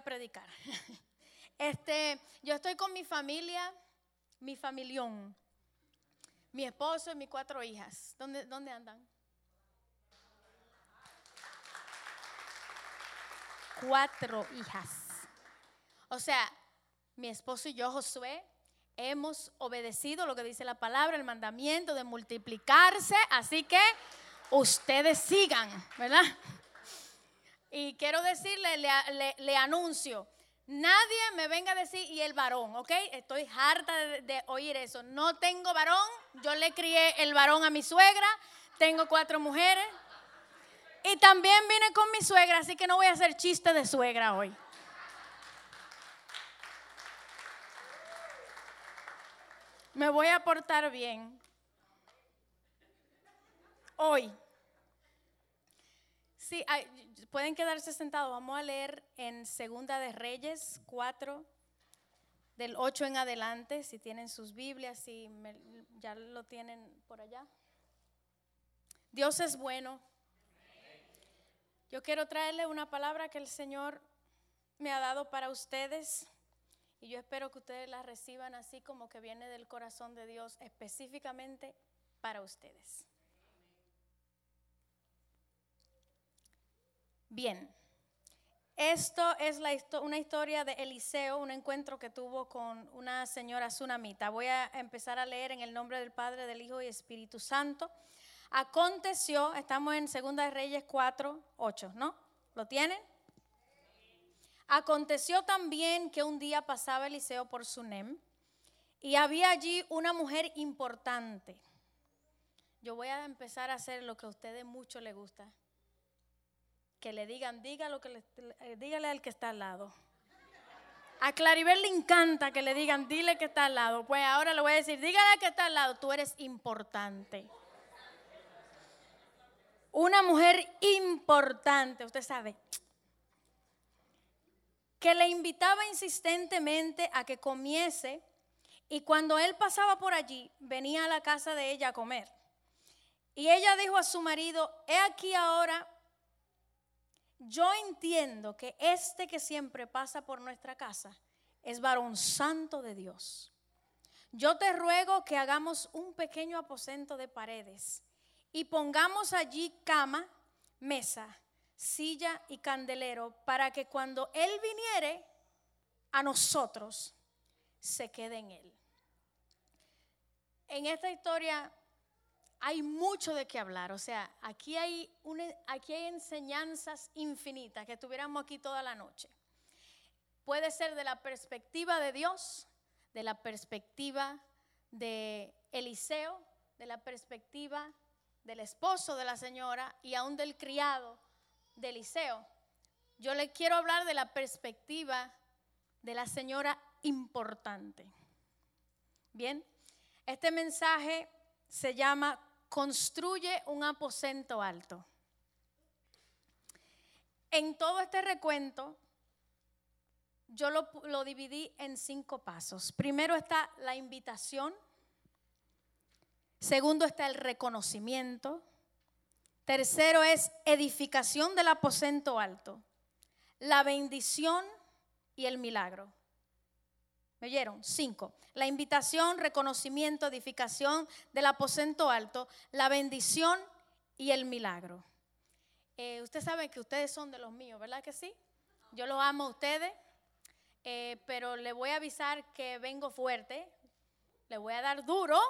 predicar. Este, yo estoy con mi familia, mi familión, mi esposo y mis cuatro hijas. ¿Dónde, dónde andan? Cuatro hijas. O sea, mi esposo y yo, Josué, hemos obedecido lo que dice la palabra, el mandamiento de multiplicarse, así que ustedes sigan, ¿verdad? Y quiero decirle, le, anuncio, nadie me venga a decir, y el varón, ¿ok? Estoy harta de, oír eso. No tengo varón, yo le crié el varón a mi suegra, tengo cuatro mujeres. Y también vine con mi suegra, así que no voy a hacer chiste de suegra hoy. Me voy a portar bien. Hoy. Sí, pueden quedarse sentados. Vamos a leer en Segunda de Reyes 4, del 8 en adelante, si tienen sus Biblias, si ya lo tienen por allá. Dios es bueno. Yo quiero traerle una palabra que el Señor me ha dado para ustedes. Y yo espero que ustedes la reciban así como que viene del corazón de Dios específicamente para ustedes. Bien, esto es una historia de Eliseo, un encuentro que tuvo con una señora tsunamita. Voy a empezar a leer en el nombre del Padre, del Hijo y Espíritu Santo. Aconteció, estamos en 2 Reyes 4, 8, ¿no? ¿Lo tienen? Aconteció también que un día pasaba Eliseo por Sunem y había allí una mujer importante. Yo voy a empezar a hacer lo que a ustedes mucho les gusta. Que le digan, diga lo que le, eh, dígale al que está al lado. A Claribel le encanta que le digan, dile que está al lado. Pues ahora le voy a decir, dígale al que está al lado, tú eres importante. Una mujer importante, usted sabe, que le invitaba insistentemente a que comiese y cuando él pasaba por allí, venía a la casa de ella a comer. Y ella dijo a su marido, he aquí ahora, yo entiendo que este que siempre pasa por nuestra casa es varón santo de Dios. Yo te ruego que hagamos un pequeño aposento de paredes y pongamos allí cama, mesa silla y candelero, para que cuando Él viniere a nosotros, se quede en Él. En esta historia hay mucho de qué hablar, o sea, aquí hay, aquí hay enseñanzas infinitas que tuviéramos aquí toda la noche. Puede ser de la perspectiva de Dios, de la perspectiva de Eliseo, de la perspectiva del esposo de la señora y aún del criado de Eliseo. Yo le quiero hablar de la perspectiva de la señora importante. Bien, este mensaje se llama Construye un aposento alto. En todo este recuento, yo lo, lo, dividí en cinco pasos. Primero está la invitación. Segundo está el reconocimiento. Tercero es edificación del aposento alto, la bendición y el milagro. ¿Me oyeron? Cinco. La invitación, reconocimiento, edificación del aposento alto, la bendición y el milagro. Eh, ustedes saben que ustedes son de los míos, ¿verdad que sí? Yo los amo a ustedes, eh, pero le voy a avisar que vengo fuerte, le voy a dar duro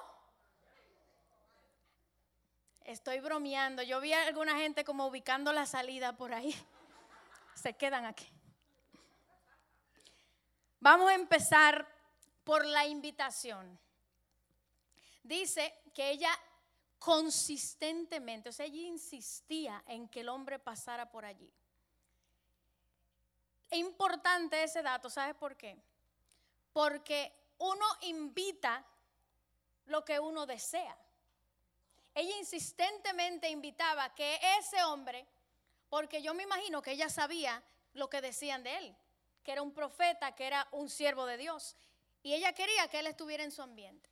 Estoy bromeando. Yo vi a alguna gente como ubicando la salida por ahí. Se quedan aquí. Vamos a empezar por la invitación. Dice que ella consistentemente, o sea, ella insistía en que el hombre pasara por allí. Es importante ese dato, ¿sabes por qué? Porque uno invita lo que uno desea ella insistentemente invitaba que ese hombre, porque yo me imagino que ella sabía lo que decían de él, que era un profeta, que era un siervo de Dios, y ella quería que él estuviera en su ambiente.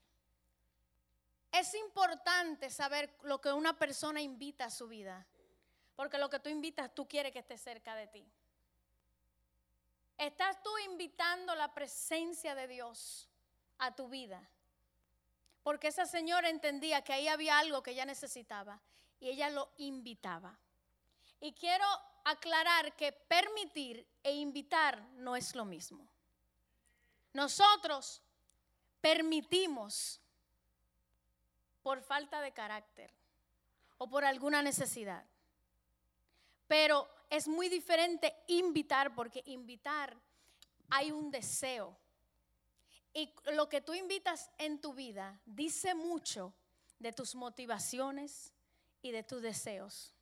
Es importante saber lo que una persona invita a su vida, porque lo que tú invitas tú quieres que esté cerca de ti. ¿Estás tú invitando la presencia de Dios a tu vida? Porque esa señora entendía que ahí había algo que ella necesitaba y ella lo invitaba. Y quiero aclarar que permitir e invitar no es lo mismo. Nosotros permitimos por falta de carácter o por alguna necesidad. Pero es muy diferente invitar porque invitar hay un deseo. Y lo que tú invitas en tu vida dice mucho de tus motivaciones y de tus deseos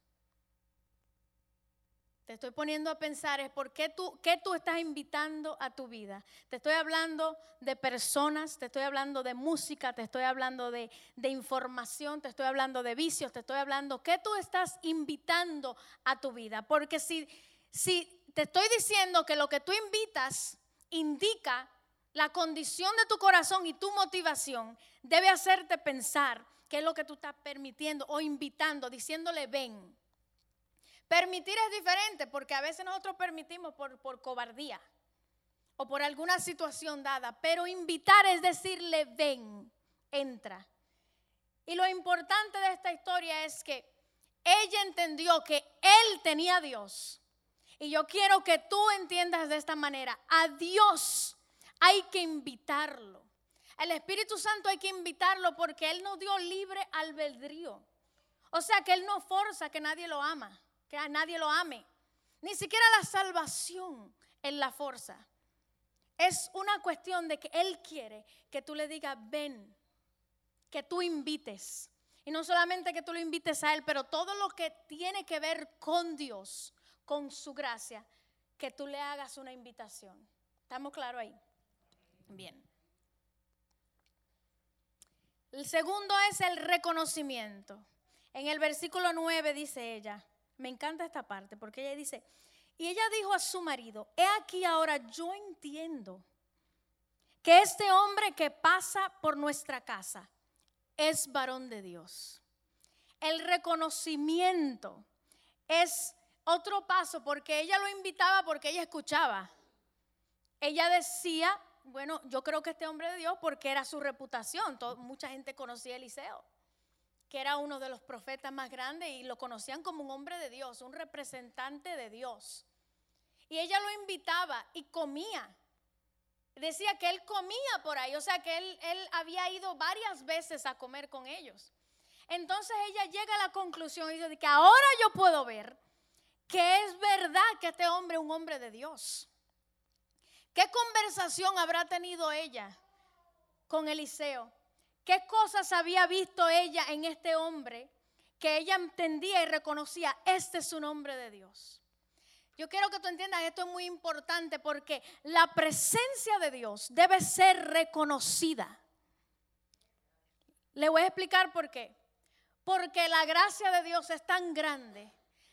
te estoy poniendo a pensar es por qué tú, qué tú estás invitando a tu vida. Te estoy hablando de personas, te estoy hablando de música, te estoy hablando de, de información, te estoy hablando de vicios, te estoy hablando, ¿qué tú estás invitando a tu vida? Porque si, si te estoy diciendo que lo que tú invitas indica la condición de tu corazón y tu motivación, debe hacerte pensar qué es lo que tú estás permitiendo o invitando, diciéndole ven. Permitir es diferente porque a veces nosotros permitimos por, por cobardía o por alguna situación dada, pero invitar es decirle ven, entra. Y lo importante de esta historia es que ella entendió que él tenía a Dios. Y yo quiero que tú entiendas de esta manera, a Dios hay que invitarlo. El Espíritu Santo hay que invitarlo porque Él nos dio libre albedrío. O sea que Él no forza que nadie lo ama nadie lo ame. Ni siquiera la salvación en la fuerza. Es una cuestión de que Él quiere que tú le digas, ven, que tú invites. Y no solamente que tú lo invites a Él, pero todo lo que tiene que ver con Dios, con su gracia, que tú le hagas una invitación. ¿Estamos claros ahí? Bien. El segundo es el reconocimiento. En el versículo 9 dice ella, me encanta esta parte porque ella dice, y ella dijo a su marido, he aquí ahora yo entiendo que este hombre que pasa por nuestra casa es varón de Dios. El reconocimiento es otro paso porque ella lo invitaba porque ella escuchaba. Ella decía, bueno, yo creo que este hombre de Dios porque era su reputación. mucha gente conocía a Eliseo que era uno de los profetas más grandes y lo conocían como un hombre de Dios, un representante de Dios. Y ella lo invitaba y comía. Decía que él comía por ahí, o sea que él, él había ido varias veces a comer con ellos. Entonces ella llega a la conclusión y dice que ahora yo puedo ver que es verdad que este hombre es un hombre de Dios. ¿Qué conversación habrá tenido ella con Eliseo? ¿Qué cosas había visto ella en este hombre que ella entendía y reconocía? Este es un hombre de Dios. Yo quiero que tú entiendas, esto es muy importante porque la presencia de Dios debe ser reconocida. Le voy a explicar por qué. Porque la gracia de Dios es tan grande,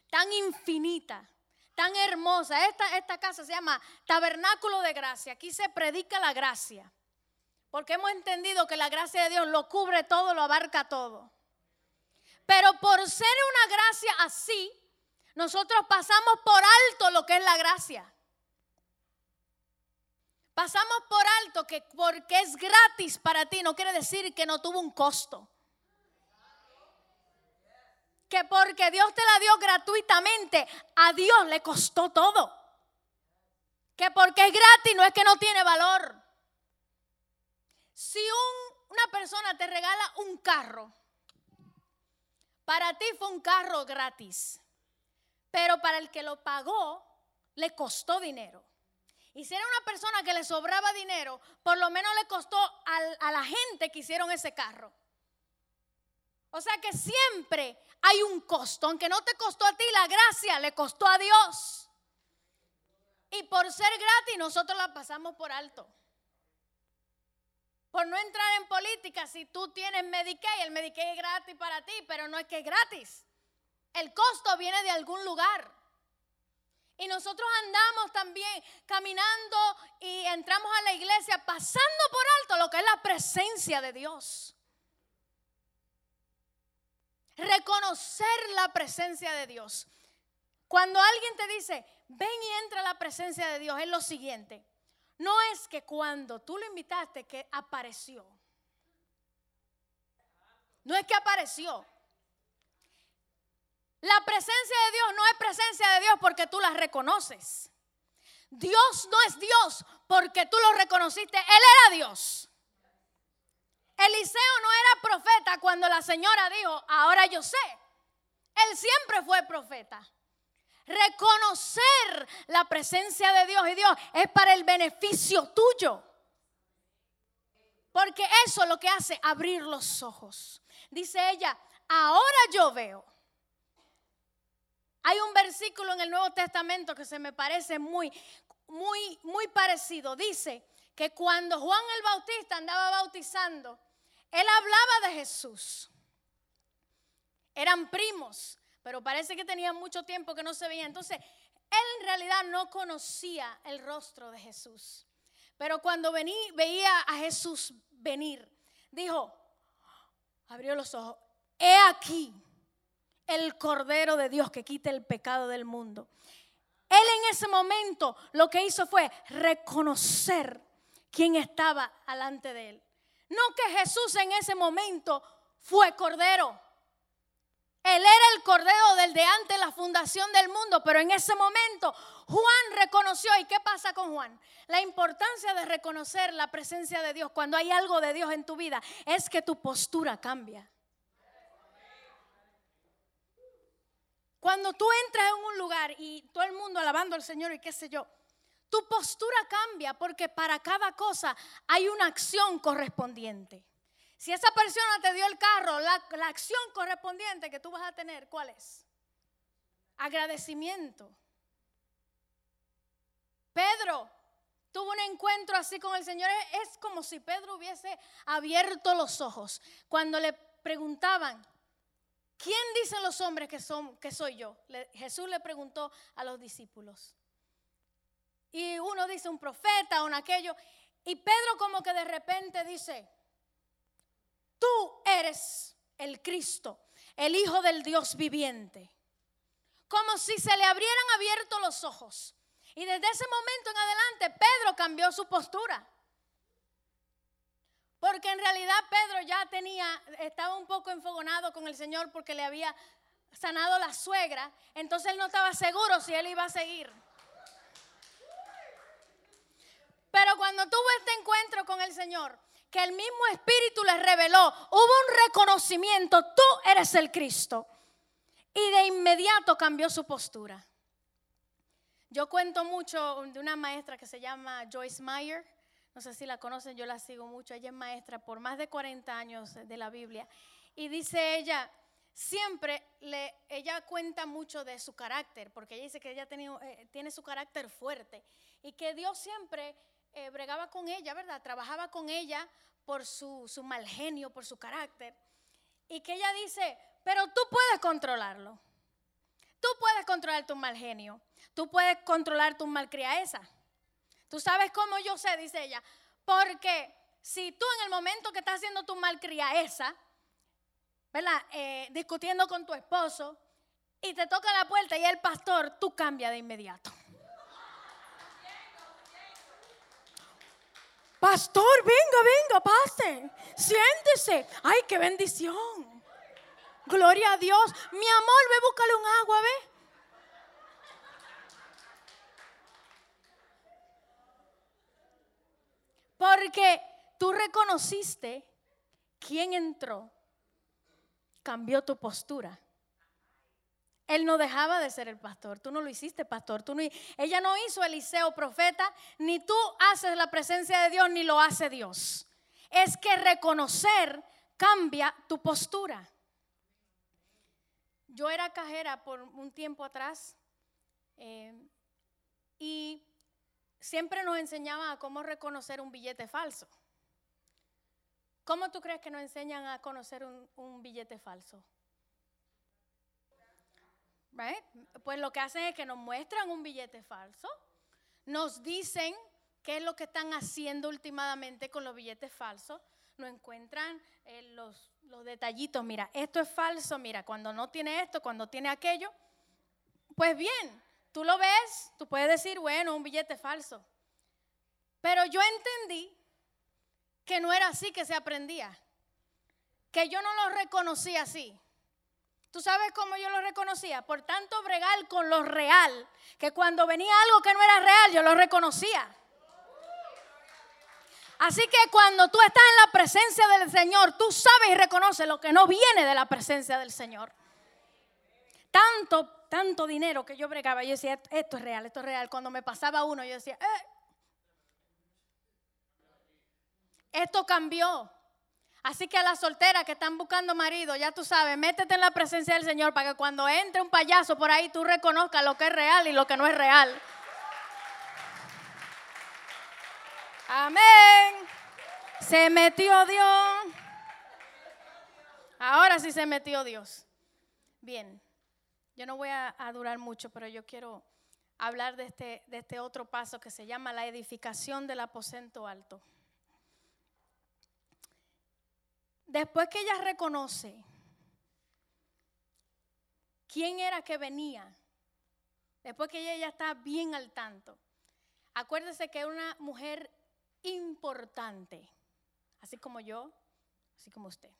tan infinita, tan hermosa. Esta, esta casa se llama Tabernáculo de Gracia. Aquí se predica la gracia. Porque hemos entendido que la gracia de Dios lo cubre todo, lo abarca todo. Pero por ser una gracia así, nosotros pasamos por alto lo que es la gracia. Pasamos por alto que porque es gratis para ti no quiere decir que no tuvo un costo. Que porque Dios te la dio gratuitamente, a Dios le costó todo. Que porque es gratis no es que no tiene valor. Si una persona te regala un carro, para ti fue un carro gratis, pero para el que lo pagó le costó dinero. Y si era una persona que le sobraba dinero, por lo menos le costó a la gente que hicieron ese carro. O sea que siempre hay un costo, aunque no te costó a ti la gracia, le costó a Dios. Y por ser gratis nosotros la pasamos por alto por no entrar en política, si tú tienes Medicaid, el Medicaid es gratis para ti, pero no es que es gratis. El costo viene de algún lugar. Y nosotros andamos también caminando y entramos a la iglesia pasando por alto lo que es la presencia de Dios. Reconocer la presencia de Dios. Cuando alguien te dice, ven y entra a la presencia de Dios es lo siguiente. No es que cuando tú lo invitaste que apareció. No es que apareció. La presencia de Dios no es presencia de Dios porque tú la reconoces. Dios no es Dios porque tú lo reconociste. Él era Dios. Eliseo no era profeta cuando la señora dijo, ahora yo sé. Él siempre fue profeta. Reconocer la presencia de Dios y Dios es para el beneficio tuyo. Porque eso es lo que hace abrir los ojos. Dice ella, ahora yo veo. Hay un versículo en el Nuevo Testamento que se me parece muy, muy, muy parecido. Dice que cuando Juan el Bautista andaba bautizando, él hablaba de Jesús. Eran primos, pero parece que tenían mucho tiempo que no se veían. Entonces, él en realidad no conocía el rostro de Jesús. Pero cuando veía a Jesús venir, dijo, abrió los ojos, he aquí el Cordero de Dios que quita el pecado del mundo. Él en ese momento lo que hizo fue reconocer quién estaba delante de él. No que Jesús en ese momento fue Cordero. Él era el Cordero del de antes la fundación del mundo, pero en ese momento Juan reconoció, ¿y qué pasa con Juan? La importancia de reconocer la presencia de Dios cuando hay algo de Dios en tu vida es que tu postura cambia. Cuando tú entras en un lugar y todo el mundo alabando al Señor y qué sé yo, tu postura cambia porque para cada cosa hay una acción correspondiente. Si esa persona te dio el carro, la, acción correspondiente que tú vas a tener, ¿cuál es? Agradecimiento. Pedro tuvo un encuentro así con el Señor. Es como si Pedro hubiese abierto los ojos cuando le preguntaban, ¿quién dicen los hombres que soy yo? Jesús le preguntó a los discípulos. Y uno dice un profeta, un aquello. Y Pedro como que de repente dice, tú eres el Cristo, el Hijo del Dios viviente. Como si se le abrieran abiertos los ojos. Y desde ese momento en adelante Pedro cambió su postura. Porque en realidad Pedro ya tenía, estaba un poco enfogonado con el Señor porque le había sanado la suegra. Entonces él no estaba seguro si él iba a seguir. Pero cuando tuvo este encuentro con el Señor, que el mismo Espíritu le reveló, hubo un reconocimiento, tú eres el Cristo. Y de inmediato cambió su postura. Yo cuento mucho de una maestra que se llama Joyce Meyer no sé si la conocen, yo la sigo mucho. Ella es maestra por más de 40 años de la Biblia. Y dice ella, siempre le, ella cuenta mucho de su carácter, porque ella dice que ella eh, tiene su carácter fuerte y que Dios siempre eh, bregaba con ella, ¿verdad? Trabajaba con ella por su, su mal genio, por su carácter. Y que ella dice, pero tú puedes controlarlo. Tú puedes controlar tu mal genio. Tú puedes controlar tu malcriadeza. Tú sabes cómo yo sé, dice ella, porque si tú en el momento que estás haciendo tu malcriaeza, ¿verdad? Eh, discutiendo con tu esposo y te toca la puerta y el pastor, tú cambias de inmediato. Pastor, venga, venga, pase. Siéntese. Ay, qué bendición. Gloria a Dios. Mi amor, ve, búscale un agua, ve. Porque tú reconociste quién entró, cambió tu postura. Él no dejaba de ser el pastor. Tú no lo hiciste pastor. Tú no, ella no hizo Eliseo profeta. Ni tú haces la presencia de Dios, ni lo hace Dios. Es que reconocer cambia tu postura. Yo era cajera por un tiempo atrás. Eh, y siempre nos enseñaban a cómo reconocer un billete falso. ¿Cómo tú crees que nos enseñan a conocer un, billete falso? Pues lo que hacen es que nos muestran un billete falso, nos dicen qué es lo que están haciendo últimamente con los billetes falsos, nos encuentran eh, los, los detallitos, mira, esto es falso, mira, cuando no tiene esto, cuando tiene aquello. Pues bien, tú lo ves, tú puedes decir, bueno, un billete falso. Pero yo entendí que no era así que se aprendía, que yo no lo reconocía así. ¿Tú sabes cómo yo lo reconocía? Por tanto, bregar con lo real, que cuando venía algo que no era real, yo lo reconocía. Así que cuando tú estás en la presencia del Señor, tú sabes y reconoces lo que no viene de la presencia del Señor. Tanto, tanto dinero que yo bregaba, yo decía, esto es real, esto es real. Cuando me pasaba uno, yo decía, eh, esto cambió. Así que a las solteras que están buscando marido, ya tú sabes, métete en la presencia del Señor para que cuando entre un payaso por ahí tú reconozcas lo que es real y lo que no es real. Amén. Se metió Dios. Ahora sí se metió Dios. Bien, yo no voy a, durar mucho, pero yo quiero hablar de este, de este otro paso que se llama la edificación del aposento alto. Después que ella reconoce quién era que venía, después que ella ya está bien al tanto, acuérdese que es una mujer importante, así como yo, así como usted.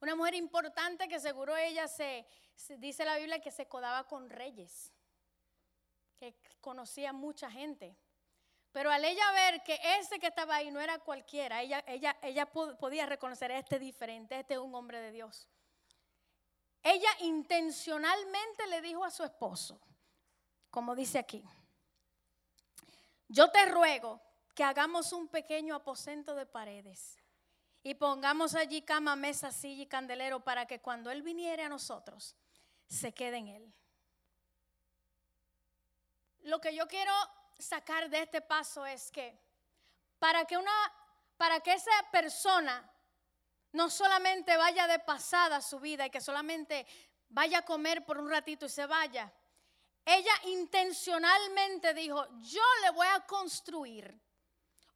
Una mujer importante que seguro ella se, dice la Biblia que se codaba con reyes, que conocía mucha gente. Pero al ella ver que ese que estaba ahí no era cualquiera, ella, ella, ella podía reconocer este diferente, este es un hombre de Dios. Ella intencionalmente le dijo a su esposo, como dice aquí, yo te ruego que hagamos un pequeño aposento de paredes y pongamos allí cama, mesa, silla y candelero para que cuando Él viniere a nosotros, se quede en Él. Lo que yo quiero sacar de este paso es que para que una para que esa persona no solamente vaya de pasada su vida y que solamente vaya a comer por un ratito y se vaya. Ella intencionalmente dijo, yo le voy a construir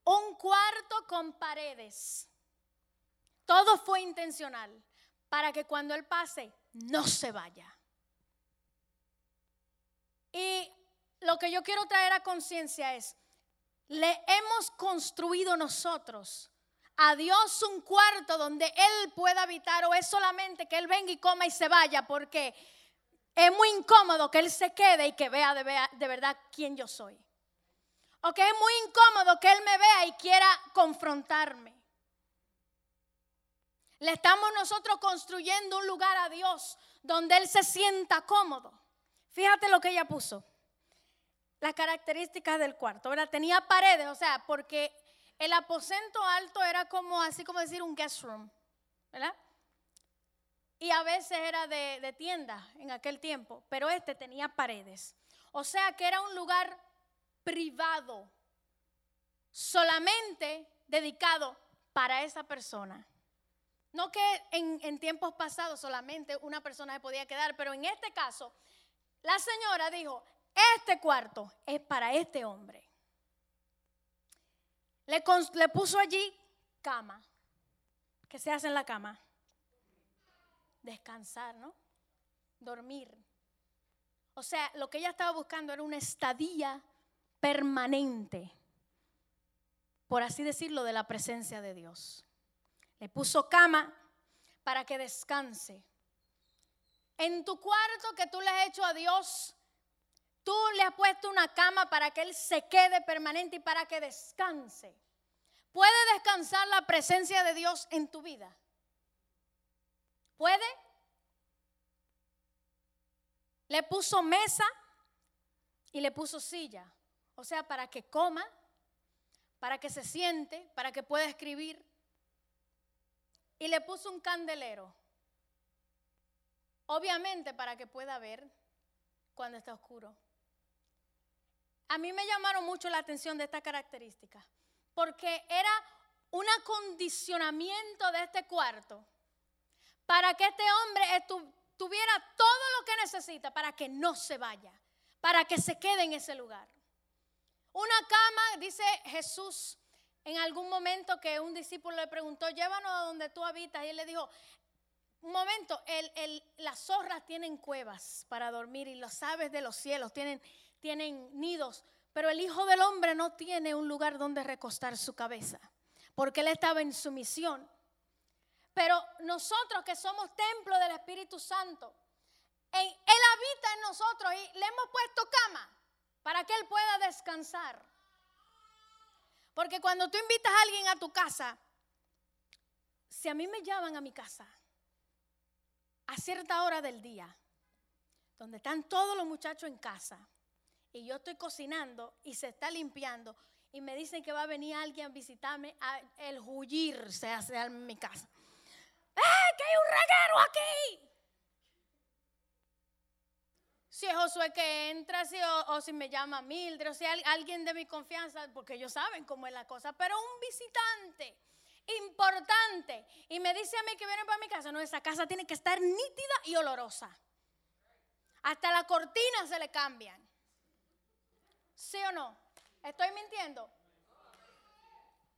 un cuarto con paredes. Todo fue intencional para que cuando él pase no se vaya. Y lo que yo quiero traer a conciencia es, le hemos construido nosotros a Dios un cuarto donde Él pueda habitar o es solamente que Él venga y coma y se vaya porque es muy incómodo que Él se quede y que vea de, verdad quién yo soy. O que es muy incómodo que Él me vea y quiera confrontarme. Le estamos nosotros construyendo un lugar a Dios donde Él se sienta cómodo. Fíjate lo que ella puso las características del cuarto, ¿verdad? Tenía paredes, o sea, porque el aposento alto era como, así como decir, un guest room, ¿verdad? Y a veces era de, de tienda en aquel tiempo, pero este tenía paredes. O sea que era un lugar privado, solamente dedicado para esa persona. No que en, en, tiempos pasados solamente una persona se podía quedar, pero en este caso, la señora dijo, este cuarto es para este hombre. Le, puso allí cama. ¿Qué se hace en la cama? Descansar, ¿no? Dormir. O sea, lo que ella estaba buscando era una estadía permanente, por así decirlo, de la presencia de Dios. Le puso cama para que descanse. En tu cuarto que tú le has hecho a Dios, Tú le has puesto una cama para que Él se quede permanente y para que descanse. ¿Puede descansar la presencia de Dios en tu vida? ¿Puede? Le puso mesa y le puso silla. O sea, para que coma, para que se siente, para que pueda escribir. Y le puso un candelero. Obviamente para que pueda ver cuando está oscuro. A mí me llamaron mucho la atención de esta característica, porque era un acondicionamiento de este cuarto para que este hombre tuviera todo lo que necesita para que no se vaya, para que se quede en ese lugar. Una cama, dice Jesús en algún momento que un discípulo le preguntó, llévanos a donde tú habitas, y él le dijo, un momento, las zorras tienen cuevas para dormir y los aves de los cielos tienen tienen nidos, pero el Hijo del Hombre no tiene un lugar donde recostar su cabeza, porque Él estaba en su misión. Pero nosotros que somos templo del Espíritu Santo, Él habita en nosotros y le hemos puesto cama para que Él pueda descansar. Porque cuando tú invitas a alguien a tu casa, si a mí me llaman a mi casa a cierta hora del día, donde están todos los muchachos en casa, y yo estoy cocinando y se está limpiando, y me dicen que va a venir alguien a visitarme, el huyir se hace en mi casa. ¡Eh, que hay un reguero aquí! Si es Josué que entra, si, o, si me llama Mildred, o si alguien de mi confianza, porque ellos saben cómo es la cosa, pero un visitante importante y me dice a mí que viene para mi casa, no, esa casa tiene que estar nítida y olorosa. Hasta la cortina se le cambian. ¿Sí o no? ¿Estoy mintiendo?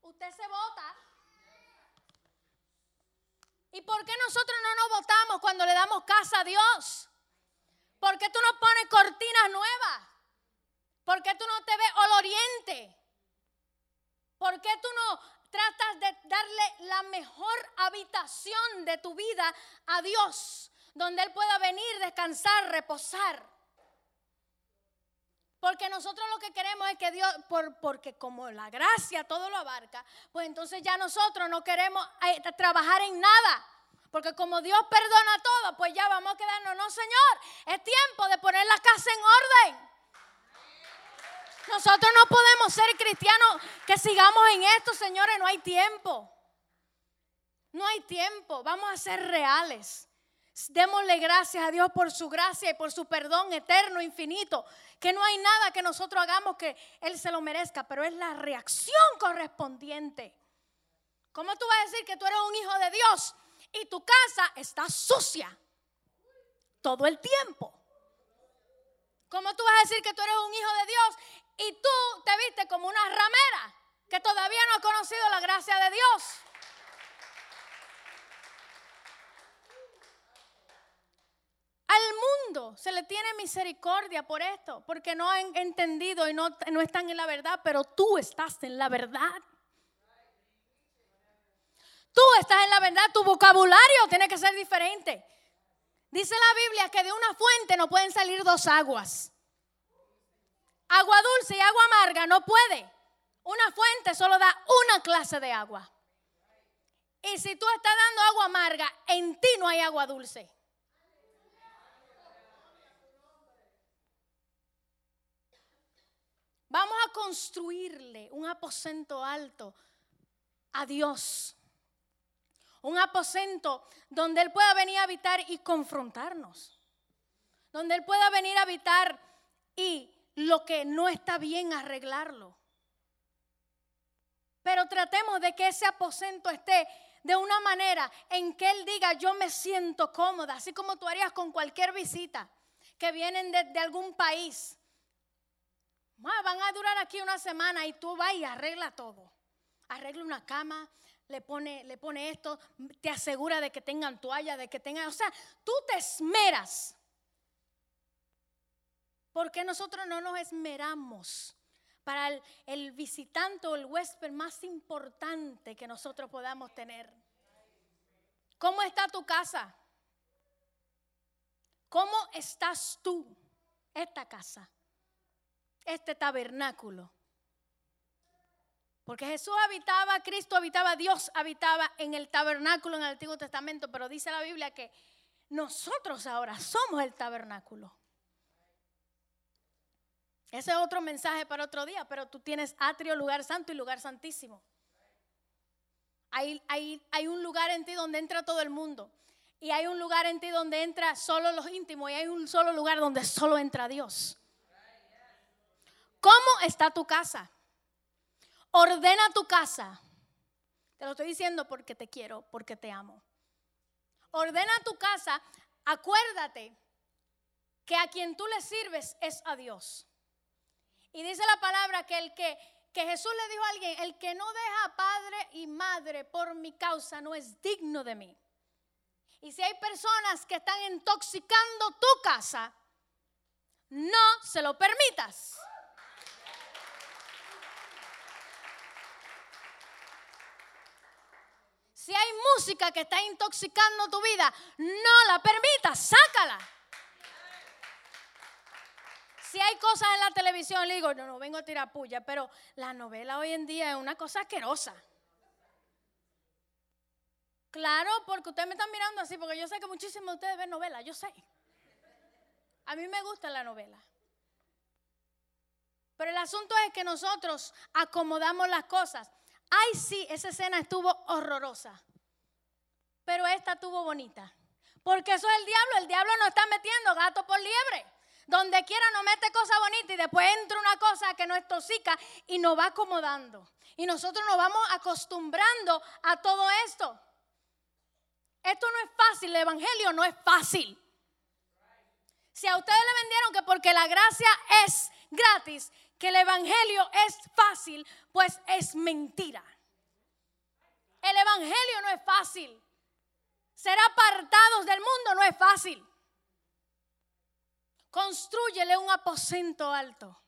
Usted se vota. ¿Y por qué nosotros no nos votamos cuando le damos casa a Dios? ¿Por qué tú no pones cortinas nuevas? ¿Por qué tú no te ves oloriente? ¿Por qué tú no tratas de darle la mejor habitación de tu vida a Dios? Donde Él pueda venir, descansar, reposar. Porque nosotros lo que queremos es que Dios, por, porque como la gracia todo lo abarca, pues entonces ya nosotros no queremos eh, trabajar en nada. Porque como Dios perdona todo, pues ya vamos a quedarnos. No, Señor, es tiempo de poner la casa en orden. Nosotros no podemos ser cristianos que sigamos en esto, señores. No hay tiempo. No hay tiempo. Vamos a ser reales. Démosle gracias a Dios por su gracia y por su perdón eterno, infinito. Que no hay nada que nosotros hagamos que Él se lo merezca, pero es la reacción correspondiente. ¿Cómo tú vas a decir que tú eres un hijo de Dios y tu casa está sucia todo el tiempo? ¿Cómo tú vas a decir que tú eres un hijo de Dios y tú te viste como una ramera que todavía no ha conocido la gracia de Dios? Al mundo se le tiene misericordia por esto, porque no han entendido y no, no están en la verdad, pero tú estás en la verdad. Tú estás en la verdad, tu vocabulario tiene que ser diferente. Dice la Biblia que de una fuente no pueden salir dos aguas. Agua dulce y agua amarga no puede. Una fuente solo da una clase de agua. Y si tú estás dando agua amarga, en ti no hay agua dulce. Vamos a construirle un aposento alto a Dios. Un aposento donde Él pueda venir a habitar y confrontarnos. Donde Él pueda venir a habitar y lo que no está bien arreglarlo. Pero tratemos de que ese aposento esté de una manera en que Él diga, yo me siento cómoda, así como tú harías con cualquier visita que vienen de, algún país van a durar aquí una semana y tú vas y arregla todo. Arregla una cama, le pone, le pone esto, te asegura de que tengan toalla, de que tengan, o sea, tú te esmeras. Porque nosotros no nos esmeramos para el, el visitante o el huésped más importante que nosotros podamos tener. ¿Cómo está tu casa? ¿Cómo estás tú, esta casa? Este tabernáculo. Porque Jesús habitaba, Cristo habitaba, Dios habitaba en el tabernáculo en el Antiguo Testamento, pero dice la Biblia que nosotros ahora somos el tabernáculo. Ese es otro mensaje para otro día, pero tú tienes atrio, lugar santo y lugar santísimo. Hay, hay, hay un lugar en ti donde entra todo el mundo. Y hay un lugar en ti donde entra solo los íntimos. Y hay un solo lugar donde solo entra Dios. ¿Cómo está tu casa? Ordena tu casa. Te lo estoy diciendo porque te quiero, porque te amo. Ordena tu casa. Acuérdate que a quien tú le sirves es a Dios. Y dice la palabra que el que, que Jesús le dijo a alguien, el que no deja padre y madre por mi causa no es digno de mí. Y si hay personas que están intoxicando tu casa, no se lo permitas. Si hay música que está intoxicando tu vida, no la permitas, sácala. Si hay cosas en la televisión, le digo, no, no vengo a tirar puya, pero la novela hoy en día es una cosa asquerosa. Claro, porque ustedes me están mirando así, porque yo sé que muchísimos de ustedes ven novelas, yo sé. A mí me gusta la novela. Pero el asunto es que nosotros acomodamos las cosas. Ay, sí, esa escena estuvo horrorosa. Pero esta estuvo bonita. Porque eso es el diablo. El diablo nos está metiendo gato por liebre. Donde quiera nos mete cosas bonitas y después entra una cosa que nos tosica y nos va acomodando. Y nosotros nos vamos acostumbrando a todo esto. Esto no es fácil, el Evangelio no es fácil. Si a ustedes le vendieron que porque la gracia es gratis, que el Evangelio es fácil, pues es mentira. El Evangelio no es fácil. Ser apartados del mundo no es fácil. Construyele un aposento alto.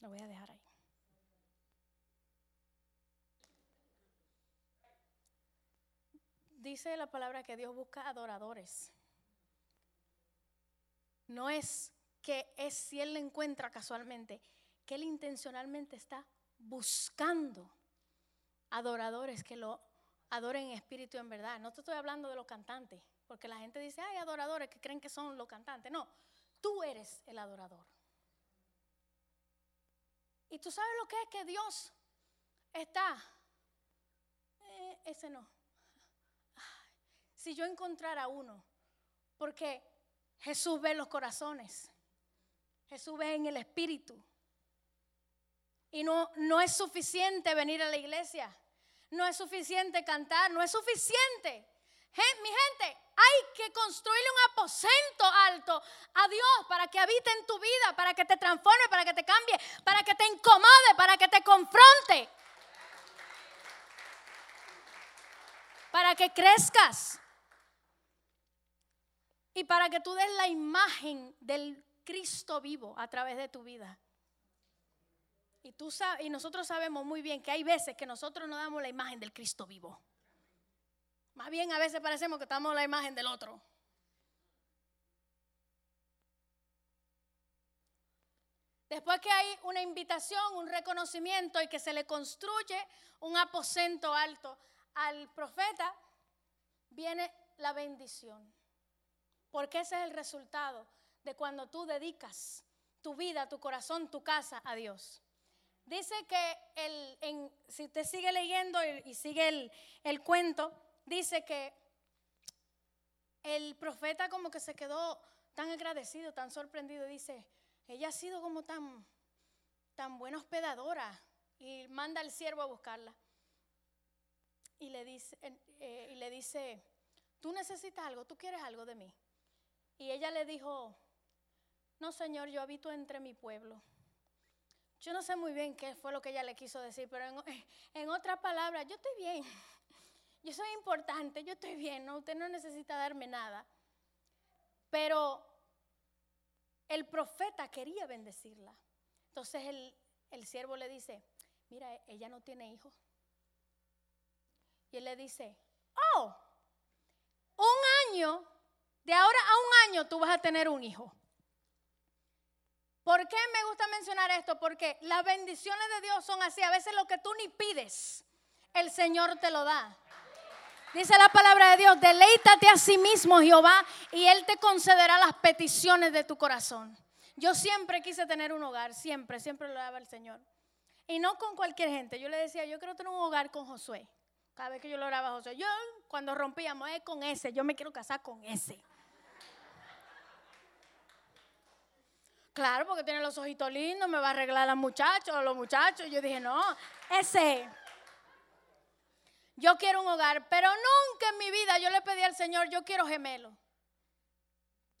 Lo voy a dejar ahí. Dice la palabra que Dios busca adoradores. No es que es si Él le encuentra casualmente, que Él intencionalmente está buscando adoradores que lo adoren en espíritu y en verdad. No te estoy hablando de los cantantes, porque la gente dice, hay adoradores que creen que son los cantantes. No, tú eres el adorador. Y tú sabes lo que es que Dios está. Eh, ese no. Si yo encontrara uno, porque Jesús ve los corazones, Jesús ve en el espíritu. Y no, no es suficiente venir a la iglesia. No es suficiente cantar, no es suficiente. mi gente, hay que construirle un aposento alto a Dios para que habite en tu vida, para que te transforme, para que te cambie, para que te incomode, para que te confronte. Para que crezcas. Y para que tú des la imagen del Cristo vivo a través de tu vida. Y, tú y nosotros sabemos muy bien que hay veces que nosotros no damos la imagen del Cristo vivo. Más bien a veces parecemos que estamos la imagen del otro. Después que hay una invitación, un reconocimiento y que se le construye un aposento alto al profeta, viene la bendición. Porque ese es el resultado de cuando tú dedicas tu vida, tu corazón, tu casa a Dios. Dice que el, si usted sigue leyendo y, sigue el, cuento, dice que el profeta como que se quedó tan agradecido, tan sorprendido. Dice, ella ha sido como tan, tan buena hospedadora. Y manda al siervo a buscarla. Y le dice, eh, y le dice, tú necesitas algo, tú quieres algo de mí. Y ella le dijo, no señor, yo habito entre mi pueblo. Yo no sé muy bien qué fue lo que ella le quiso decir, pero en, otras palabras, yo estoy bien. Yo soy importante, yo estoy bien, ¿no? usted no necesita darme nada. Pero el profeta quería bendecirla. Entonces el, el siervo le dice, mira, ella no tiene hijos. Y él le dice, oh, un año, de ahora a un año tú vas a tener un hijo. ¿Por qué me gusta mencionar esto? Porque las bendiciones de Dios son así. A veces lo que tú ni pides, el Señor te lo da. Dice la palabra de Dios, deleítate a sí mismo, Jehová, y Él te concederá las peticiones de tu corazón. Yo siempre quise tener un hogar, siempre, siempre lo daba el Señor. Y no con cualquier gente. Yo le decía, yo quiero tener un hogar con Josué. Cada vez que yo lo oraba a Josué, yo cuando rompíamos, es con ese, yo me quiero casar con ese. Claro, porque tiene los ojitos lindos, me va a arreglar a las muchachas o los muchachos. Yo dije, no, ese. Yo quiero un hogar, pero nunca en mi vida yo le pedí al Señor, yo quiero gemelo.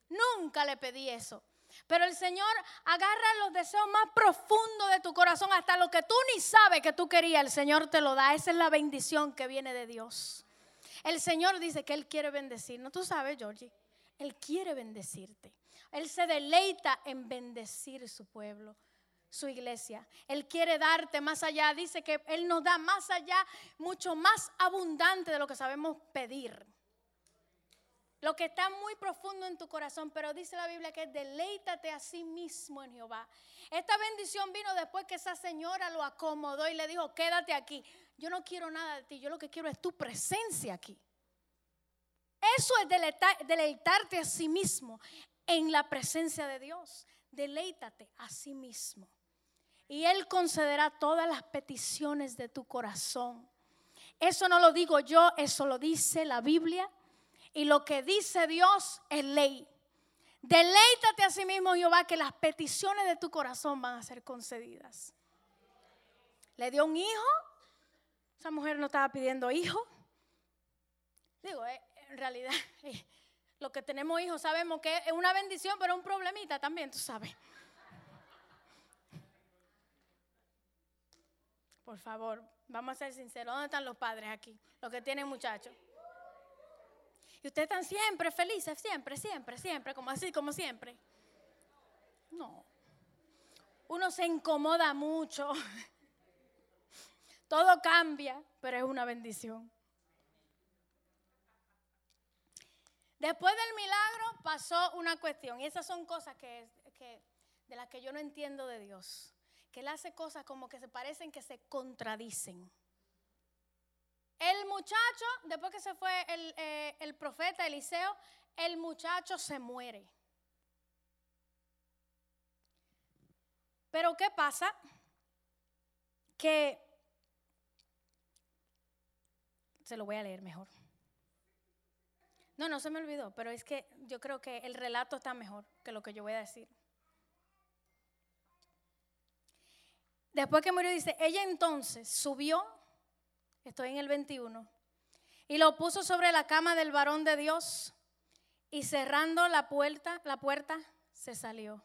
Nunca le pedí eso. Pero el Señor agarra los deseos más profundos de tu corazón, hasta lo que tú ni sabes que tú querías, el Señor te lo da. Esa es la bendición que viene de Dios. El Señor dice que Él quiere bendecir. ¿No tú sabes, Georgie? Él quiere bendecirte. Él se deleita en bendecir su pueblo, su iglesia. Él quiere darte más allá. Dice que Él nos da más allá, mucho más abundante de lo que sabemos pedir. Lo que está muy profundo en tu corazón, pero dice la Biblia que deleítate a sí mismo en Jehová. Esta bendición vino después que esa señora lo acomodó y le dijo, quédate aquí. Yo no quiero nada de ti, yo lo que quiero es tu presencia aquí. Eso es deleitarte a sí mismo en la presencia de Dios. Deleítate a sí mismo. Y Él concederá todas las peticiones de tu corazón. Eso no lo digo yo, eso lo dice la Biblia. Y lo que dice Dios es ley. Deleítate a sí mismo, Jehová, que las peticiones de tu corazón van a ser concedidas. Le dio un hijo. Esa mujer no estaba pidiendo hijo. Digo, eh, en realidad, eh, los que tenemos hijos sabemos que es una bendición, pero un problemita también, tú sabes. Por favor, vamos a ser sinceros. ¿Dónde están los padres aquí? Los que tienen muchachos. Y ustedes están siempre felices, siempre, siempre, siempre, como así, como siempre. No. Uno se incomoda mucho. Todo cambia, pero es una bendición. Después del milagro pasó una cuestión, y esas son cosas que, de las que yo no entiendo de Dios, que Él hace cosas como que se parecen que se contradicen. El muchacho, después que se fue el, eh, el profeta Eliseo, el muchacho se muere. Pero ¿qué pasa? Que se lo voy a leer mejor. No, no se me olvidó, pero es que yo creo que el relato está mejor que lo que yo voy a decir. Después que murió, dice, ella entonces subió, estoy en el 21, y lo puso sobre la cama del varón de Dios, y cerrando la puerta, la puerta se salió.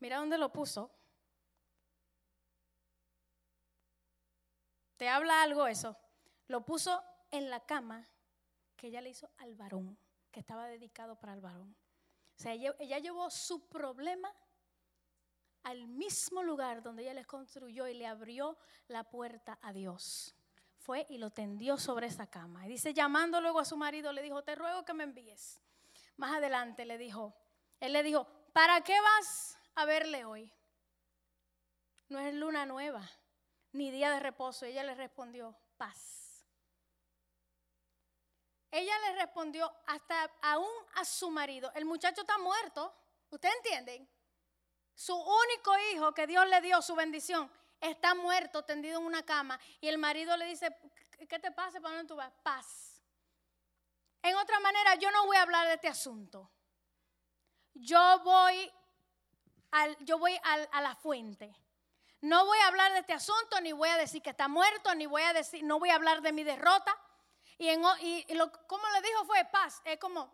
Mira dónde lo puso. ¿Te habla algo eso? Lo puso en la cama que ella le hizo al varón, que estaba dedicado para el varón. O sea, ella, llevó su problema al mismo lugar donde ella les construyó y le abrió la puerta a Dios. Fue y lo tendió sobre esa cama. Y dice, llamando luego a su marido, le dijo, te ruego que me envíes. Más adelante le dijo, él le dijo, ¿para qué vas a verle hoy? No es luna nueva, ni día de reposo. ella le respondió, paz ella le respondió hasta aún a su marido, el muchacho está muerto, ¿ustedes entienden? Su único hijo que Dios le dio su bendición está muerto, tendido en una cama. Y el marido le dice, ¿qué te pasa? ¿Para dónde tú vas? Paz. En otra manera, yo no voy a hablar de este asunto. Yo voy, yo voy a la fuente. No voy a hablar de este asunto, ni voy a decir que está muerto, ni voy a decir, no voy a hablar de mi derrota. Y, lo, como le dijo fue paz. Es como,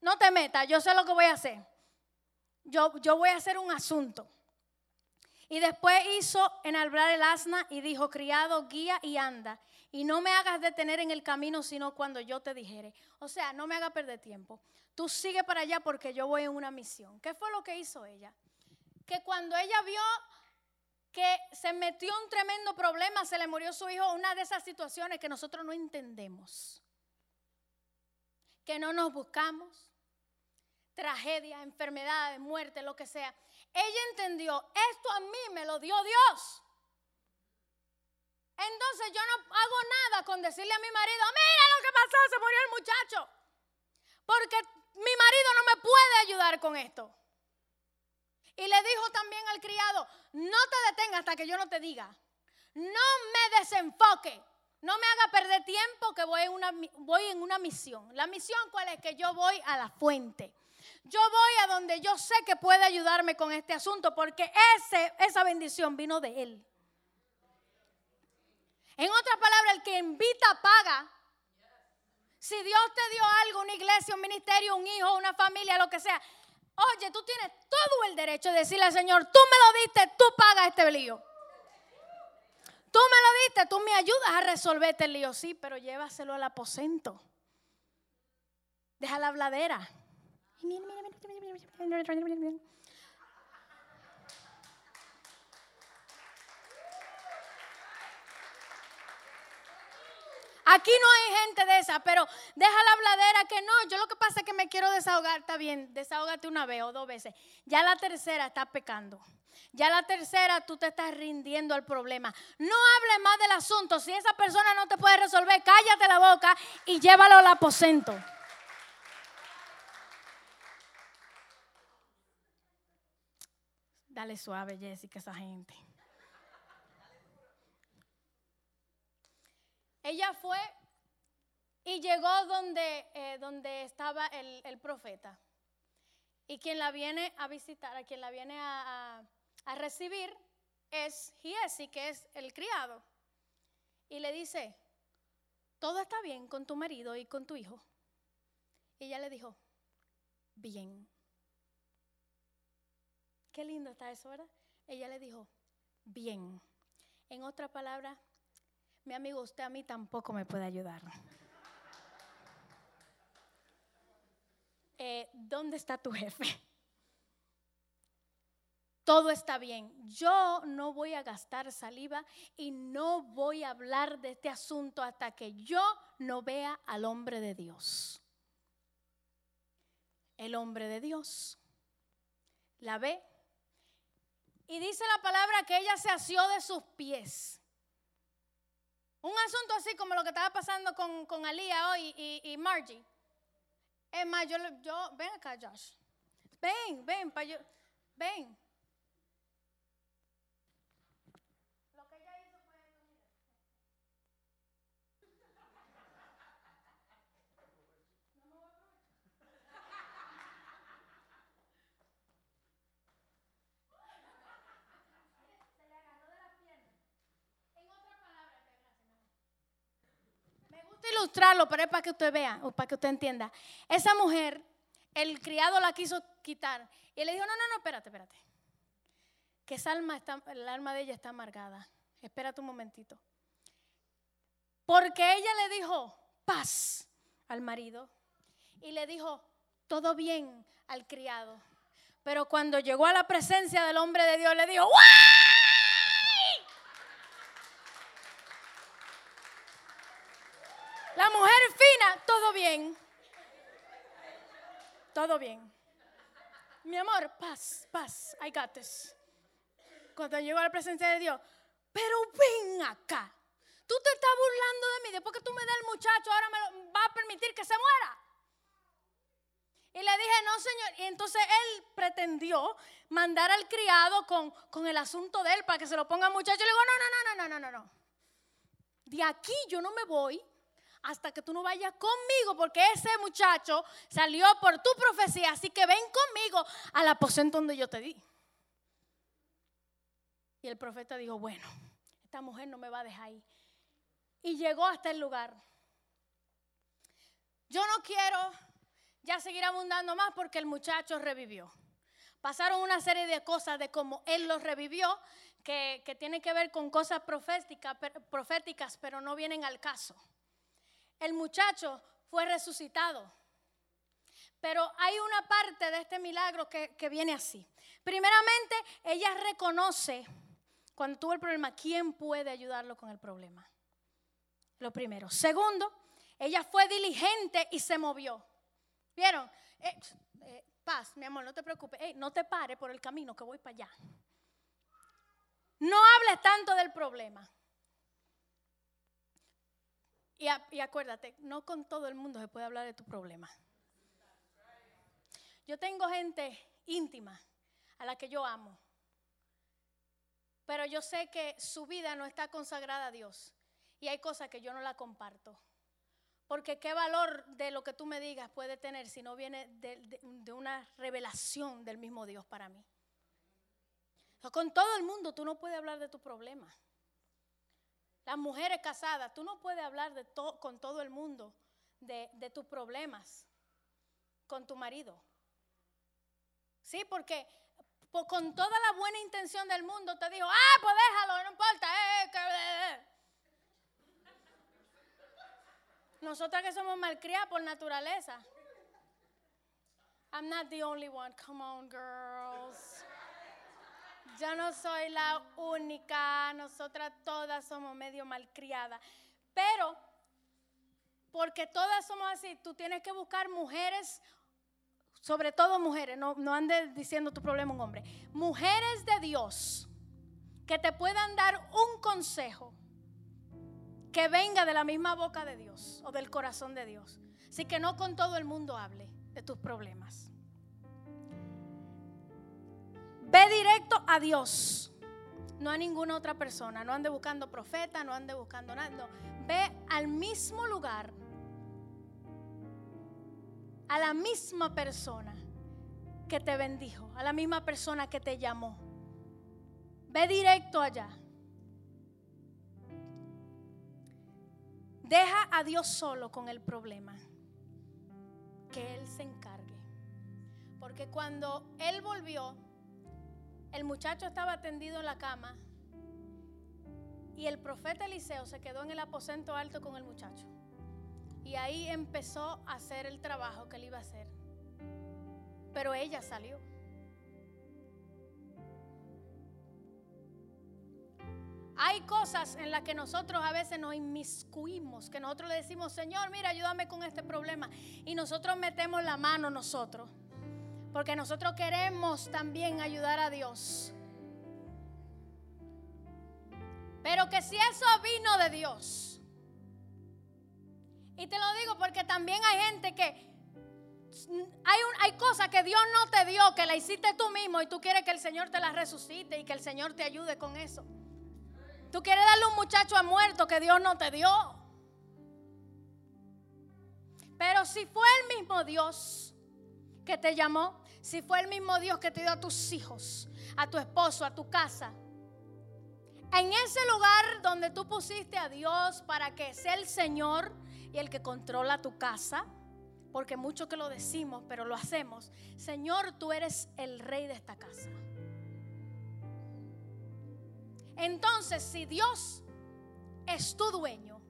no te metas, yo sé lo que voy a hacer. Yo, yo voy a hacer un asunto. Y después hizo enalbrar el asna y dijo, criado, guía y anda. Y no me hagas detener en el camino, sino cuando yo te dijere. O sea, no me hagas perder tiempo. Tú sigue para allá porque yo voy en una misión. ¿Qué fue lo que hizo ella? Que cuando ella vio que se metió un tremendo problema, se le murió su hijo, una de esas situaciones que nosotros no entendemos, que no nos buscamos, tragedia, enfermedades, muerte, lo que sea. Ella entendió, esto a mí me lo dio Dios. Entonces yo no hago nada con decirle a mi marido, mira lo que pasó, se murió el muchacho. Porque mi marido no me puede ayudar con esto. Y le dijo también al criado, no te detenga hasta que yo no te diga. No me desenfoque. No me haga perder tiempo que voy en una, voy en una misión. La misión cuál es? Que yo voy a la fuente. Yo voy a donde yo sé que puede ayudarme con este asunto porque ese, esa bendición vino de él. En otras palabras, el que invita paga. Si Dios te dio algo, una iglesia, un ministerio, un hijo, una familia, lo que sea, Oye, tú tienes todo el derecho de decirle al Señor, tú me lo diste, tú pagas este lío. Tú me lo diste, tú me ayudas a resolver este lío. Sí, pero llévaselo al aposento. Deja la habladera. Aquí no hay gente de esa, pero deja la habladera que no. Yo lo que pasa es que me quiero desahogar, está bien, desahógate una vez o dos veces. Ya la tercera está pecando. Ya la tercera tú te estás rindiendo al problema. No hables más del asunto. Si esa persona no te puede resolver, cállate la boca y llévalo al aposento. Dale suave, Jessica, esa gente. Ella fue y llegó donde, eh, donde estaba el, profeta. Y quien la viene a visitar, a quien la viene a, recibir, es Giesi, que es el criado. Y le dice, todo está bien con tu marido y con tu hijo. Y ella le dijo, bien. Qué lindo está eso, ¿verdad? Ella le dijo, bien. En otra palabra, mi amigo, usted a mí tampoco me puede ayudar. Eh, ¿Dónde está tu jefe? Todo está bien. Yo no voy a gastar saliva y no voy a hablar de este asunto hasta que yo no vea al hombre de Dios. El hombre de Dios la ve y dice la palabra que ella se asió de sus pies. Un asunto así como lo que estaba pasando con, con Alía hoy y, y, Margie. Es más, yo, yo, ven acá, Josh. Ven, ven, pa yo, ven. Ilustrarlo, pero es para que usted vea o para que usted entienda. Esa mujer, el criado la quiso quitar y le dijo, no, no, no, espérate, espérate. Que esa alma está, el alma de ella está amargada. Espérate un momentito. Porque ella le dijo paz al marido y le dijo todo bien al criado. Pero cuando llegó a la presencia del hombre de Dios, le dijo, ¡Wow! La mujer fina, todo bien. Todo bien. Mi amor, paz, paz, I got this. Cuando llegó a la presencia de Dios, pero ven acá. Tú te estás burlando de mí. Después que tú me das el muchacho, ahora me va a permitir que se muera. Y le dije, no, señor. Y entonces él pretendió mandar al criado con, con el asunto de él para que se lo ponga al muchacho. Y le digo, no, no, no, no, no, no, no. De aquí yo no me voy hasta que tú no vayas conmigo, porque ese muchacho salió por tu profecía, así que ven conmigo al aposento donde yo te di. Y el profeta dijo, bueno, esta mujer no me va a dejar ahí. Y llegó hasta el lugar. Yo no quiero ya seguir abundando más porque el muchacho revivió. Pasaron una serie de cosas de cómo él lo revivió, que, que tienen que ver con cosas proféticas, pero no vienen al caso el muchacho fue resucitado. Pero hay una parte de este milagro que, viene así. Primeramente, ella reconoce cuando tuvo el problema, ¿quién puede ayudarlo con el problema? Lo primero. Segundo, ella fue diligente y se movió. ¿Vieron? Eh, eh, paz, mi amor, no te preocupes. no te pares por el camino que voy para allá. No hables tanto del problema. Y, acuérdate, no con todo el mundo se puede hablar de tu problema. Yo tengo gente íntima a la que yo amo, pero yo sé que su vida no está consagrada a Dios y hay cosas que yo no la comparto. Porque qué valor de lo que tú me digas puede tener si no viene de, una revelación del mismo Dios para mí. con todo el mundo tú no puedes hablar de tu problema. Las mujeres casadas, tú no puedes hablar de con todo el mundo de, tus problemas con tu marido. Sí, porque con toda la buena intención del mundo te dijo, ah, pues déjalo, no importa. Eh, eh, eh, Nosotras que somos malcriadas por naturaleza. I'm not the only one. Come on, girls. Yo no soy la única. Nosotras todas somos medio malcriadas. Pero, porque todas somos así, tú tienes que buscar mujeres, sobre todo mujeres, no, no andes diciendo tu problema un hombre. Mujeres de Dios que te puedan dar un consejo que venga de la misma boca de Dios o del corazón de Dios. Así que no con todo el mundo hable de tus problemas. Ve directo a Dios, no a ninguna otra persona. No ande buscando profeta, no ande buscando nada. Ve al mismo lugar, a la misma persona que te bendijo, a la misma persona que te llamó. Ve directo allá. Deja a Dios solo con el problema. Que Él se encargue. Porque cuando Él volvió, el muchacho estaba tendido en la cama y el profeta Eliseo se quedó en el aposento alto con el muchacho. Y ahí empezó a hacer el trabajo que él iba a hacer. Pero ella salió. Hay cosas en las que nosotros a veces nos inmiscuimos, que nosotros le decimos, Señor, mira, ayúdame con este problema. Y nosotros metemos la mano nosotros. Porque nosotros queremos también ayudar a Dios. Pero que si eso vino de Dios. Y te lo digo porque también hay gente que hay, hay cosas que Dios no te dio, que la hiciste tú mismo y tú quieres que el Señor te la resucite y que el Señor te ayude con eso. Tú quieres darle un muchacho a muerto que Dios no te dio. Pero si fue el mismo Dios que te llamó, si fue el mismo Dios que te dio a tus hijos, a tu esposo, a tu casa, en ese lugar donde tú pusiste a Dios para que sea el Señor y el que controla tu casa, porque mucho que lo decimos, pero lo hacemos, Señor, tú eres el rey de esta casa. Entonces, si Dios es tu dueño,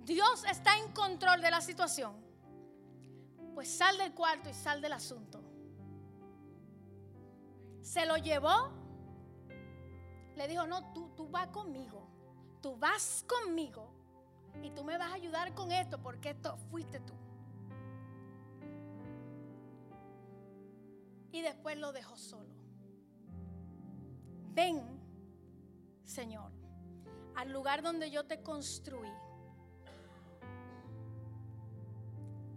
Dios está en control de la situación, pues sal del cuarto y sal del asunto. Se lo llevó. Le dijo, no, tú, tú vas conmigo. Tú vas conmigo. Y tú me vas a ayudar con esto porque esto fuiste tú. Y después lo dejó solo. Ven, Señor, al lugar donde yo te construí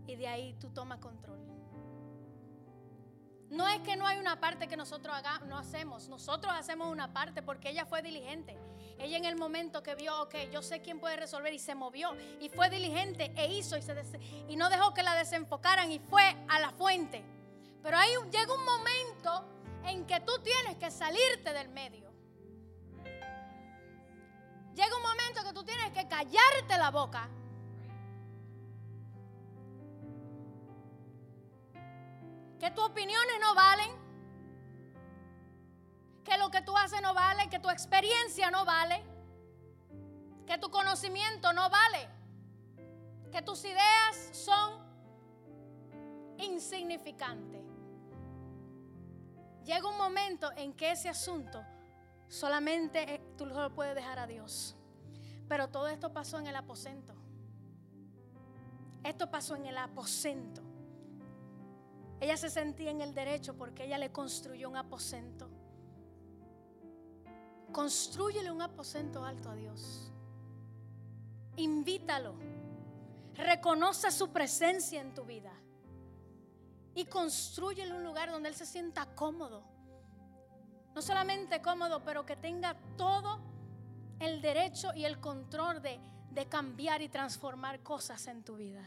y de ahí tú tomas control. No es que no hay una parte que nosotros haga, no hacemos, nosotros hacemos una parte porque ella fue diligente. Ella en el momento que vio, ok, yo sé quién puede resolver y se movió y fue diligente e hizo y, se y no dejó que la desenfocaran y fue a la fuente. Pero ahí llega un momento en que tú tienes que salirte del medio. Llega un momento que tú tienes que callarte la boca que tus opiniones no valen, que lo que tú haces no vale, que tu experiencia no vale, que tu conocimiento no vale, que tus ideas son insignificantes. Llega un momento en que ese asunto solamente eh, tú lo puedes dejar a Dios. Pero todo esto pasó en el aposento. Esto pasó en el aposento. Ella se sentía en el derecho porque ella le construyó un aposento. Construyele un aposento alto a Dios. Invítalo. Reconoce su presencia en tu vida. Y construyele un lugar donde Él se sienta cómodo. No solamente cómodo, pero que tenga todo el derecho y el control de, de cambiar y transformar cosas en tu vida.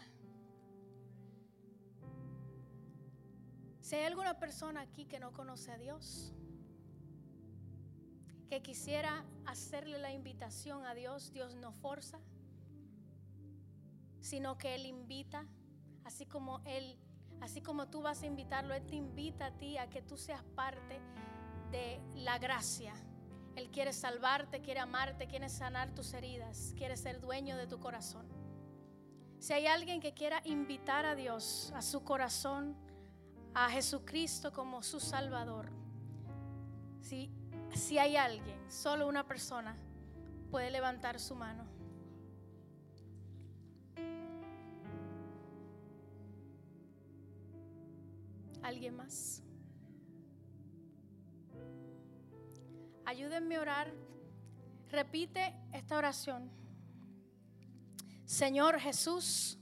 Si hay alguna persona aquí que no conoce a Dios, que quisiera hacerle la invitación a Dios, Dios no forza, sino que Él invita, así como Él, así como tú vas a invitarlo, Él te invita a ti a que tú seas parte de la gracia. Él quiere salvarte, quiere amarte, quiere sanar tus heridas, quiere ser dueño de tu corazón. Si hay alguien que quiera invitar a Dios a su corazón, a Jesucristo como su Salvador, si, si hay alguien, solo una persona, puede levantar su mano. ¿Alguien más? Ayúdenme a orar. Repite esta oración. Señor Jesús,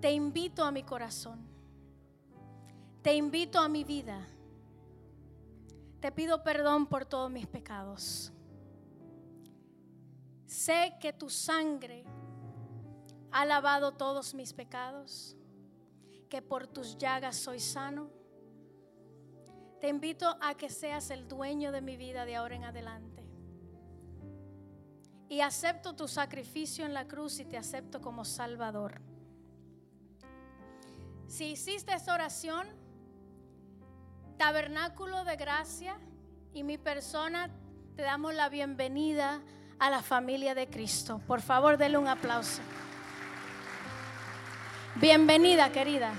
te invito a mi corazón. Te invito a mi vida. Te pido perdón por todos mis pecados. Sé que tu sangre ha lavado todos mis pecados, que por tus llagas soy sano. Te invito a que seas el dueño de mi vida de ahora en adelante. Y acepto tu sacrificio en la cruz y te acepto como Salvador. Si hiciste esta oración, Tabernáculo de Gracia y mi persona te damos la bienvenida a la familia de Cristo. Por favor, denle un aplauso. Bienvenida, querida.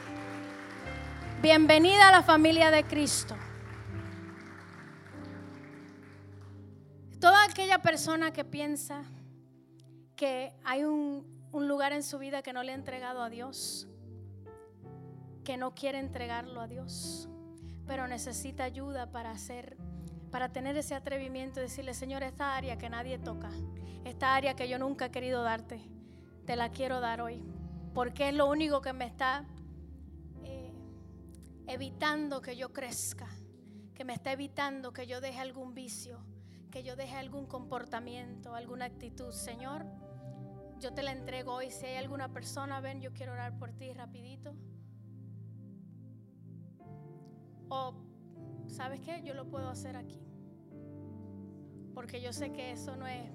Bienvenida a la familia de Cristo. Toda aquella persona que piensa que hay un, un, lugar en su vida que no le ha entregado a Dios, que no quiere entregarlo a Dios, pero necesita ayuda para hacer, para tener ese atrevimiento y decirle, Señor, esta área que nadie toca, esta área que yo nunca he querido darte, te la quiero dar hoy, porque es lo único que me está eh, evitando que yo crezca, que me está evitando que yo deje algún vicio que yo deje algún comportamiento, alguna actitud. Señor, yo te la entrego hoy. Si hay alguna persona, ven, yo quiero orar por ti rapidito. O, ¿sabes qué? Yo lo puedo hacer aquí. Porque yo sé que eso no es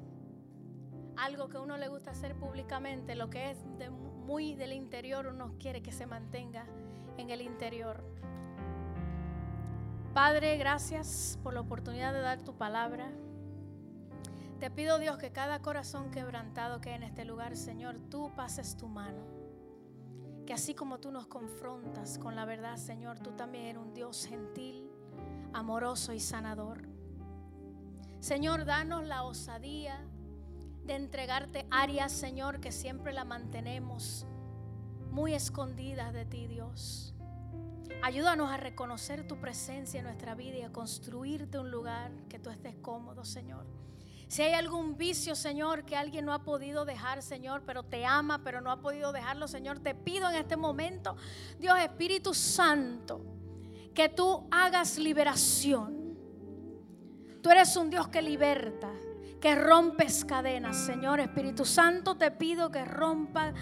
algo que uno le gusta hacer públicamente. Lo que es muy del interior, uno quiere que se mantenga en el interior. Padre, gracias por la oportunidad de dar tu palabra. Te pido, Dios, que cada corazón quebrantado que en este lugar, Señor, tú pases tu mano. Que así como tú nos confrontas con la verdad, Señor, tú también eres un Dios gentil, amoroso y sanador. Señor, danos la osadía de entregarte áreas, Señor, que siempre la mantenemos muy escondidas de ti, Dios. Ayúdanos a reconocer tu presencia en nuestra vida y a construirte un lugar que tú estés cómodo, Señor. Si hay algún vicio, Señor, que alguien no ha podido dejar, Señor, pero te ama, pero no ha podido dejarlo, Señor, te pido en este momento, Dios Espíritu Santo, que tú hagas liberación. Tú eres un Dios que liberta, que rompes cadenas, Señor. Espíritu Santo, te pido que rompa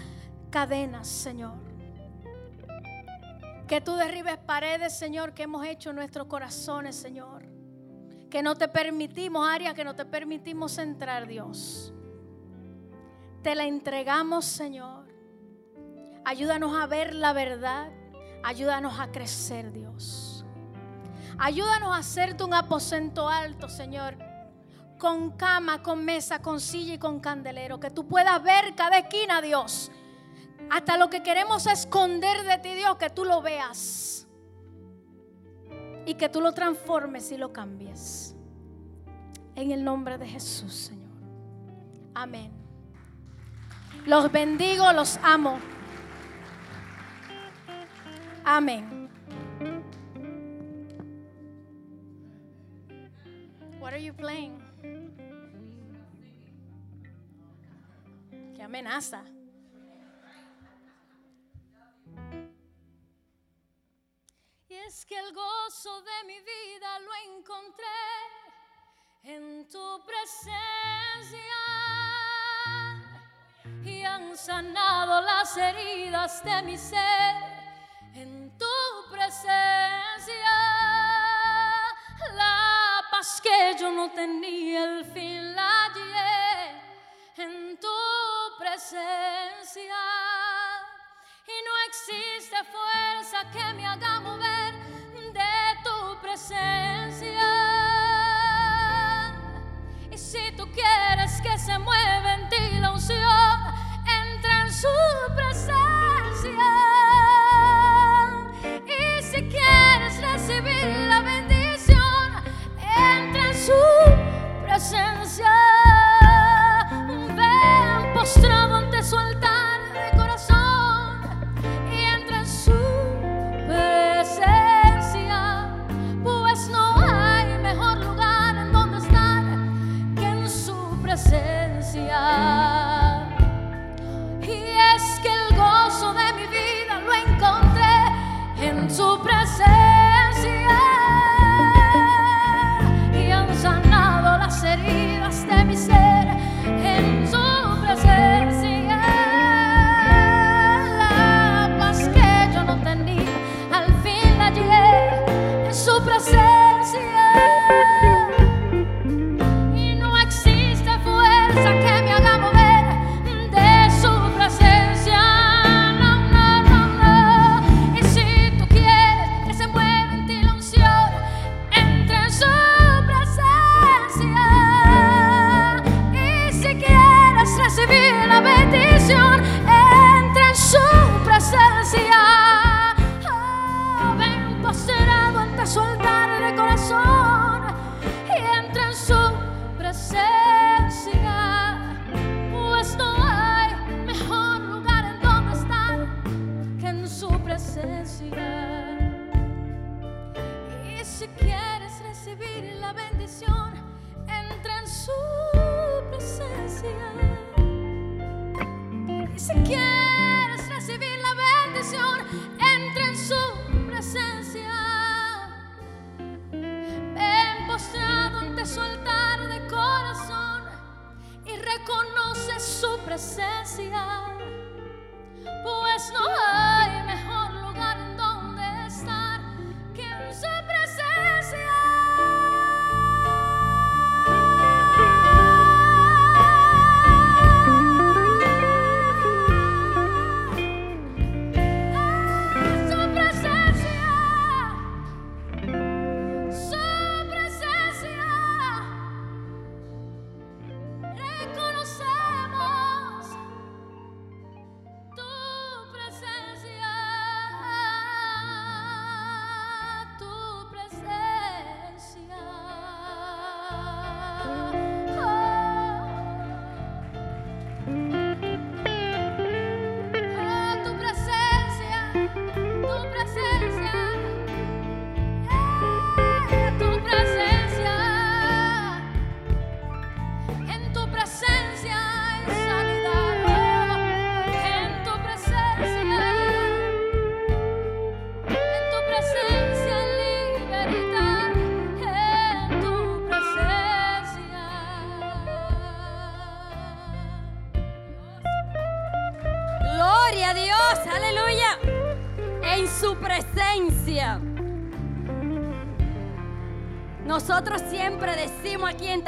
cadenas, Señor. Que tú derribes paredes, Señor, que hemos hecho en nuestros corazones, Señor. Que no te permitimos, área que no te permitimos entrar, Dios. Te la entregamos, Señor. Ayúdanos a ver la verdad. Ayúdanos a crecer, Dios. Ayúdanos a hacerte un aposento alto, Señor. Con cama, con mesa, con silla y con candelero. Que tú puedas ver cada esquina, Dios hasta lo que queremos esconder de ti, Dios, que tú lo veas. Y que tú lo transformes y lo cambies. En el nombre de Jesús, Señor. Amén. Los bendigo, los amo. Amén. What are you playing? Qué amenaza. Gozo de mi vida lo encontré en tu presencia. Y han sanado las heridas de mi ser en tu presencia. La paz que yo no tenía, el fin la hallé en tu presencia y no existe fuerza que me haga mover Y si tú quieres que se mueva en ti la unción, entra en su presencia.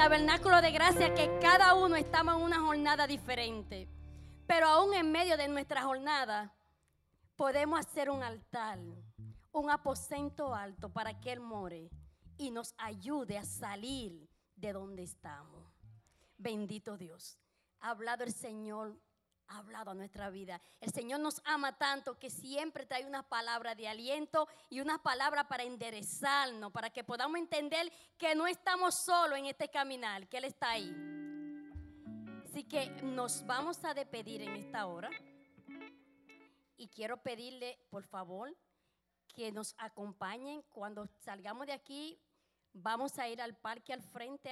Tabernáculo de Gracia que cada uno estamos en una jornada diferente. Pero aún en medio de nuestra jornada podemos hacer un altar, un aposento alto para que Él more y nos ayude a salir de donde estamos. Bendito Dios. Ha hablado el Señor ha hablado a nuestra vida. El Señor nos ama tanto que siempre trae una palabra de aliento y una palabra para enderezarnos, para que podamos entender que no estamos solos en este caminar, que Él está ahí. Así que nos vamos a despedir en esta hora. Y quiero pedirle, por favor, que nos acompañen cuando salgamos de aquí. Vamos a ir al parque al frente